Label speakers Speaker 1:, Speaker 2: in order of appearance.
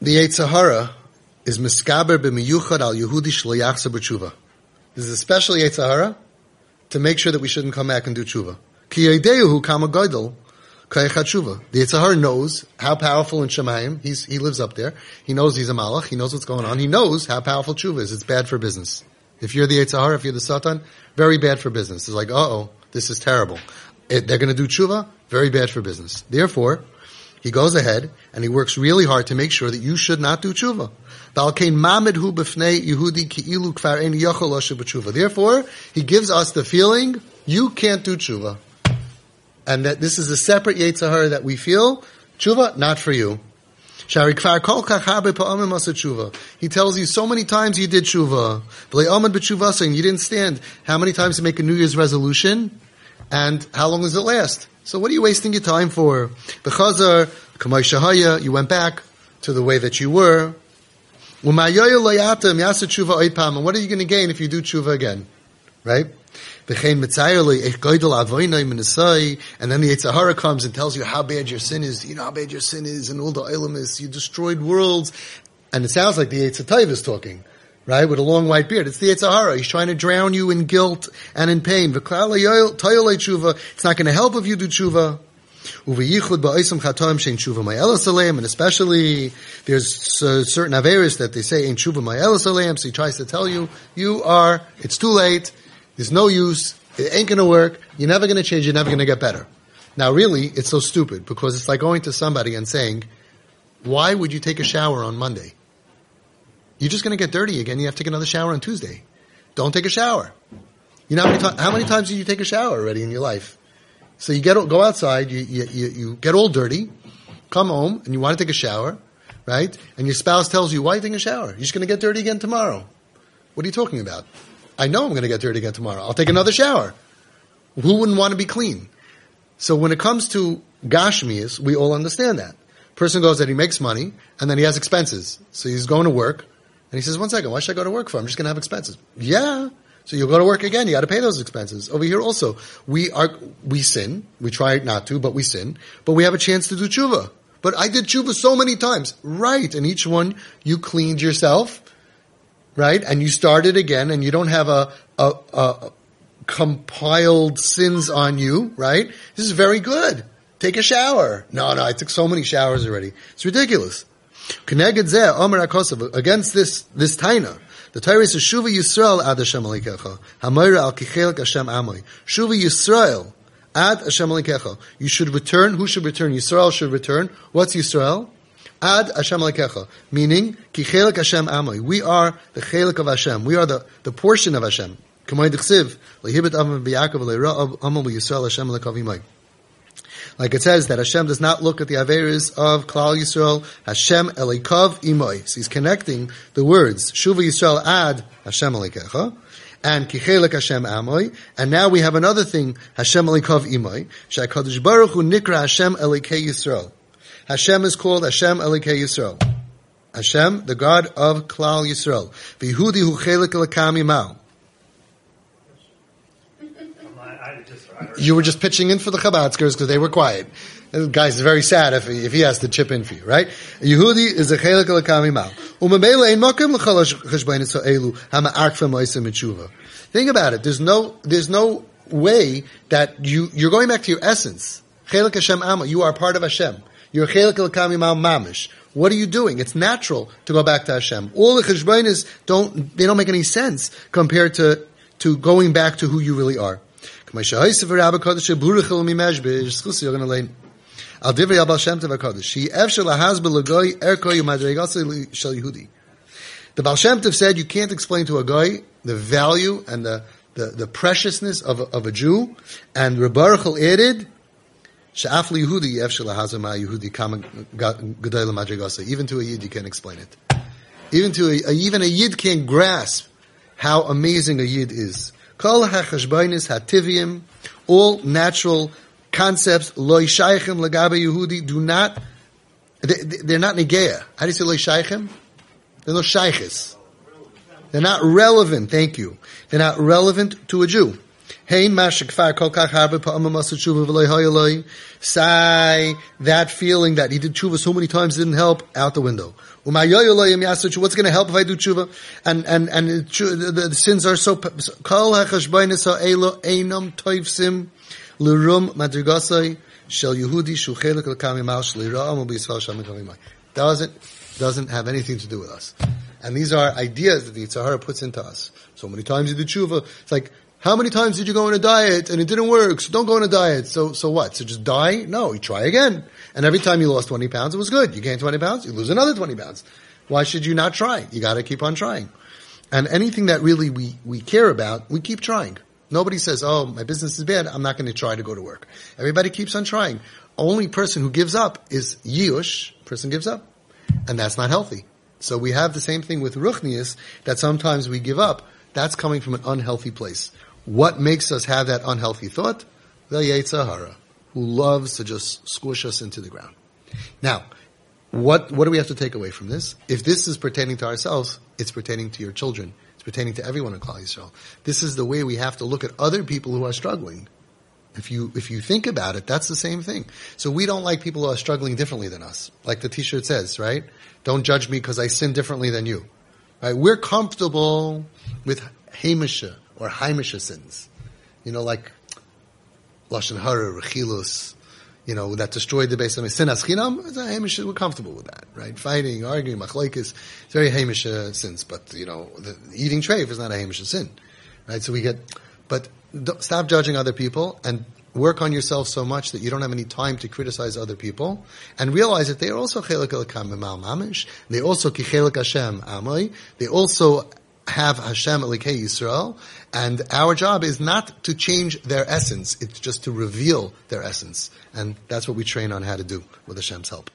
Speaker 1: the Yitzhahara is miskaber b'miyuchad al Yehudi shlo yachsa b'tshuva. This is a special Yitzhahara to make sure that we shouldn't come back and do tshuva. Ki yadehu kama gadol kayachat tshuva. The Yitzhahara knows how powerful in Shemayim. He's, he lives up there. He knows he's a malach. He knows what's going on. He knows how powerful tshuva is. It's bad for business. If you're the Yitzhahara, if you're the Satan, very bad for business. It's like, uh oh, this is terrible. It, they're going to do tshuva, very bad for business. Therefore, he goes ahead and he works really hard to make sure that you should not do tshuva. Therefore, he gives us the feeling you can't do tshuva. And that this is a separate Yetzirah that we feel, tshuva, not for you. He tells you so many times you did tshuva. saying you didn't stand. How many times to make a New Year's resolution? And how long does it last? So what are you wasting your time for? The chazar, kamay shahaya, you went back to the way that you were. And what are you going to gain if you do tshuva again? Right? And then the Yitzhahara comes and tells you how bad your sin is. You know how bad your sin is and all the ilm is. You destroyed worlds. And it sounds like the Yitzhahara is talking right, with a long white beard. It's the Yitzhahara. He's trying to drown you in guilt and in pain. It's not going to help if you do tshuva. And especially, there's certain averis that they say ain't tshuva ma'elas so he tries to tell you, you are, it's too late, there's no use, it ain't gonna work, you're never gonna change, you're never gonna get better. Now really, it's so stupid, because it's like going to somebody and saying, why would you take a shower on Monday? You're just going to get dirty again. You have to take another shower on Tuesday. Don't take a shower. You know how many, how many times did you take a shower already in your life? So you get go outside, you, you, you, you get all dirty, come home, and you want to take a shower, right? And your spouse tells you, "Why are you taking a shower? You're just going to get dirty again tomorrow." What are you talking about? I know I'm going to get dirty again tomorrow. I'll take another shower. Who wouldn't want to be clean? So when it comes to gashmias, we all understand that. Person goes that he makes money and then he has expenses. So he's going to work and he says, one second, why should I go to work for? I'm just going to have expenses. Yeah. So you'll go to work again. You got to pay those expenses. Over here also, we are, we sin. We try not to, but we sin. But we have a chance to do tshuva. But I did tshuva so many times. Right. And each one you cleaned yourself. Right. And you started again and you don't have a, a, a compiled sins on you. Right. This is very good. Take a shower. No, no, I took so many showers already. It's ridiculous. Against this, this taina, the Torah says, Shuva Yisrael ad Hashem alikecha. Hamayra al kichelek Hashem amoy. Shuva Yisrael ad Hashem alikecha. You should return. Who should return? Yisrael should return. What's Yisrael? Ad Hashem alikecha. Meaning, kichelek Hashem amoy. We are the chelik of Hashem. We are the, the portion of Hashem. Kamay dechsiv. Lehibet avam b'Yakov le'ra amal b'Yisrael Hashem alekavimay. Like it says that Hashem does not look at the Averis of Klal Yisrael, Hashem Elikov. So he's connecting the words, Shuva Yisrael ad Hashem Elikecha, and Kichelik Hashem Amoy, and now we have another thing, Hashem Elikov Imoy, Shakadosh Baruch Hu Nikra Hashem Elikei Yisrael. Hashem is called Hashem Elikei Yisrael. Hashem, the God of Klal Yisrael. Vihudi Hu Chelik Elikam Imao. You were just pitching in for the Chabadskers because they were quiet. The guy's very sad if he, if he has to chip in for you, right? Yehudi is a chelik l'kami mal. Umamela ein makim l'chalash cheshbainis ha'elu hama'akfa ma'isa mitshuva. Think about it. There's no, there's no way that you, you're going back to your essence. Chelik Hashem Amma. You are part of Hashem. You're chelik l'kami mal mamish. What are you doing? It's natural to go back to Hashem. All the cheshbainis don't, they don't make any sense compared to, to going back to who you really are. Al. She efshel yumadregase er shel Yehudi. The Baal Shem Tov said you can't explain to a guy the value and the, the, the preciousness of a, of a Jew, and Rebbe added, Sha'af Yehudi efshel lahaz ma Yehudi kama gadol madregase. Even to a Yid you can't explain it. Even to a, even a Yid can't grasp how amazing a Yid is. Kol hachashbainis hativim, all natural concepts, loy shaychim lagabe Yehudi, do not, they, are not negeya. How do you say loy shaychim? They're no shaychis. They're not relevant, thank you. They're not relevant to a Jew. Sai, that feeling that he did tshuva so many times didn't help, out the window. What's going to help if I do tshuva? And, and, and the, the, sins are so, kol ha'chashbainis ha'elo einam toivsim l'rum madrigasai shel Yehudi shuchelik l'kamimal shlira'am u'b'yisrael shamikavimai. Doesn't, doesn't have anything to do with us. And these are ideas that the Yitzhahara puts into us. So many times you do tshuva, it's like, how many times did you go on a diet and it didn't work? So don't go on a diet. So, so what? So just die? No, you try again. And every time you lost 20 pounds, it was good. You gain 20 pounds, you lose another 20 pounds. Why should you not try? You gotta keep on trying. And anything that really we, we care about, we keep trying. Nobody says, oh, my business is bad, I'm not gonna try to go to work. Everybody keeps on trying. Only person who gives up is Yush, person gives up. And that's not healthy. So we have the same thing with Ruchnius, that sometimes we give up. That's coming from an unhealthy place. What makes us have that unhealthy thought? The Yetzirah, who loves to just squish us into the ground. Now, what, what do we have to take away from this? If this is pertaining to ourselves, it's pertaining to your children. It's pertaining to everyone in Klal Yisrael. This is the way we have to look at other people who are struggling. If you, if you think about it, that's the same thing. So we don't like people who are struggling differently than us. Like the t-shirt says, right? Don't judge me because I sin differently than you. Right? We're comfortable with Hamisha or Haimisha sins. You know, like Lashon Hara, Rechilus, you know, that destroyed the base of my sinas chinam, it's a Hamish, we're comfortable with that, right? Fighting, arguing, machlaikis, it's very Hamish uh, sins, but, you know, the, eating treif is not a Hamish sin, right? So we get, but stop judging other people and work on yourself so much that you don't have any time to criticize other people, and realize that they are also chelik mamish. They also kichelik Hashem amoi. They also have Hashem Elikei Yisrael, and our job is not to change their essence, it's just to reveal their essence. And that's what we train on how to do with Hashem's help.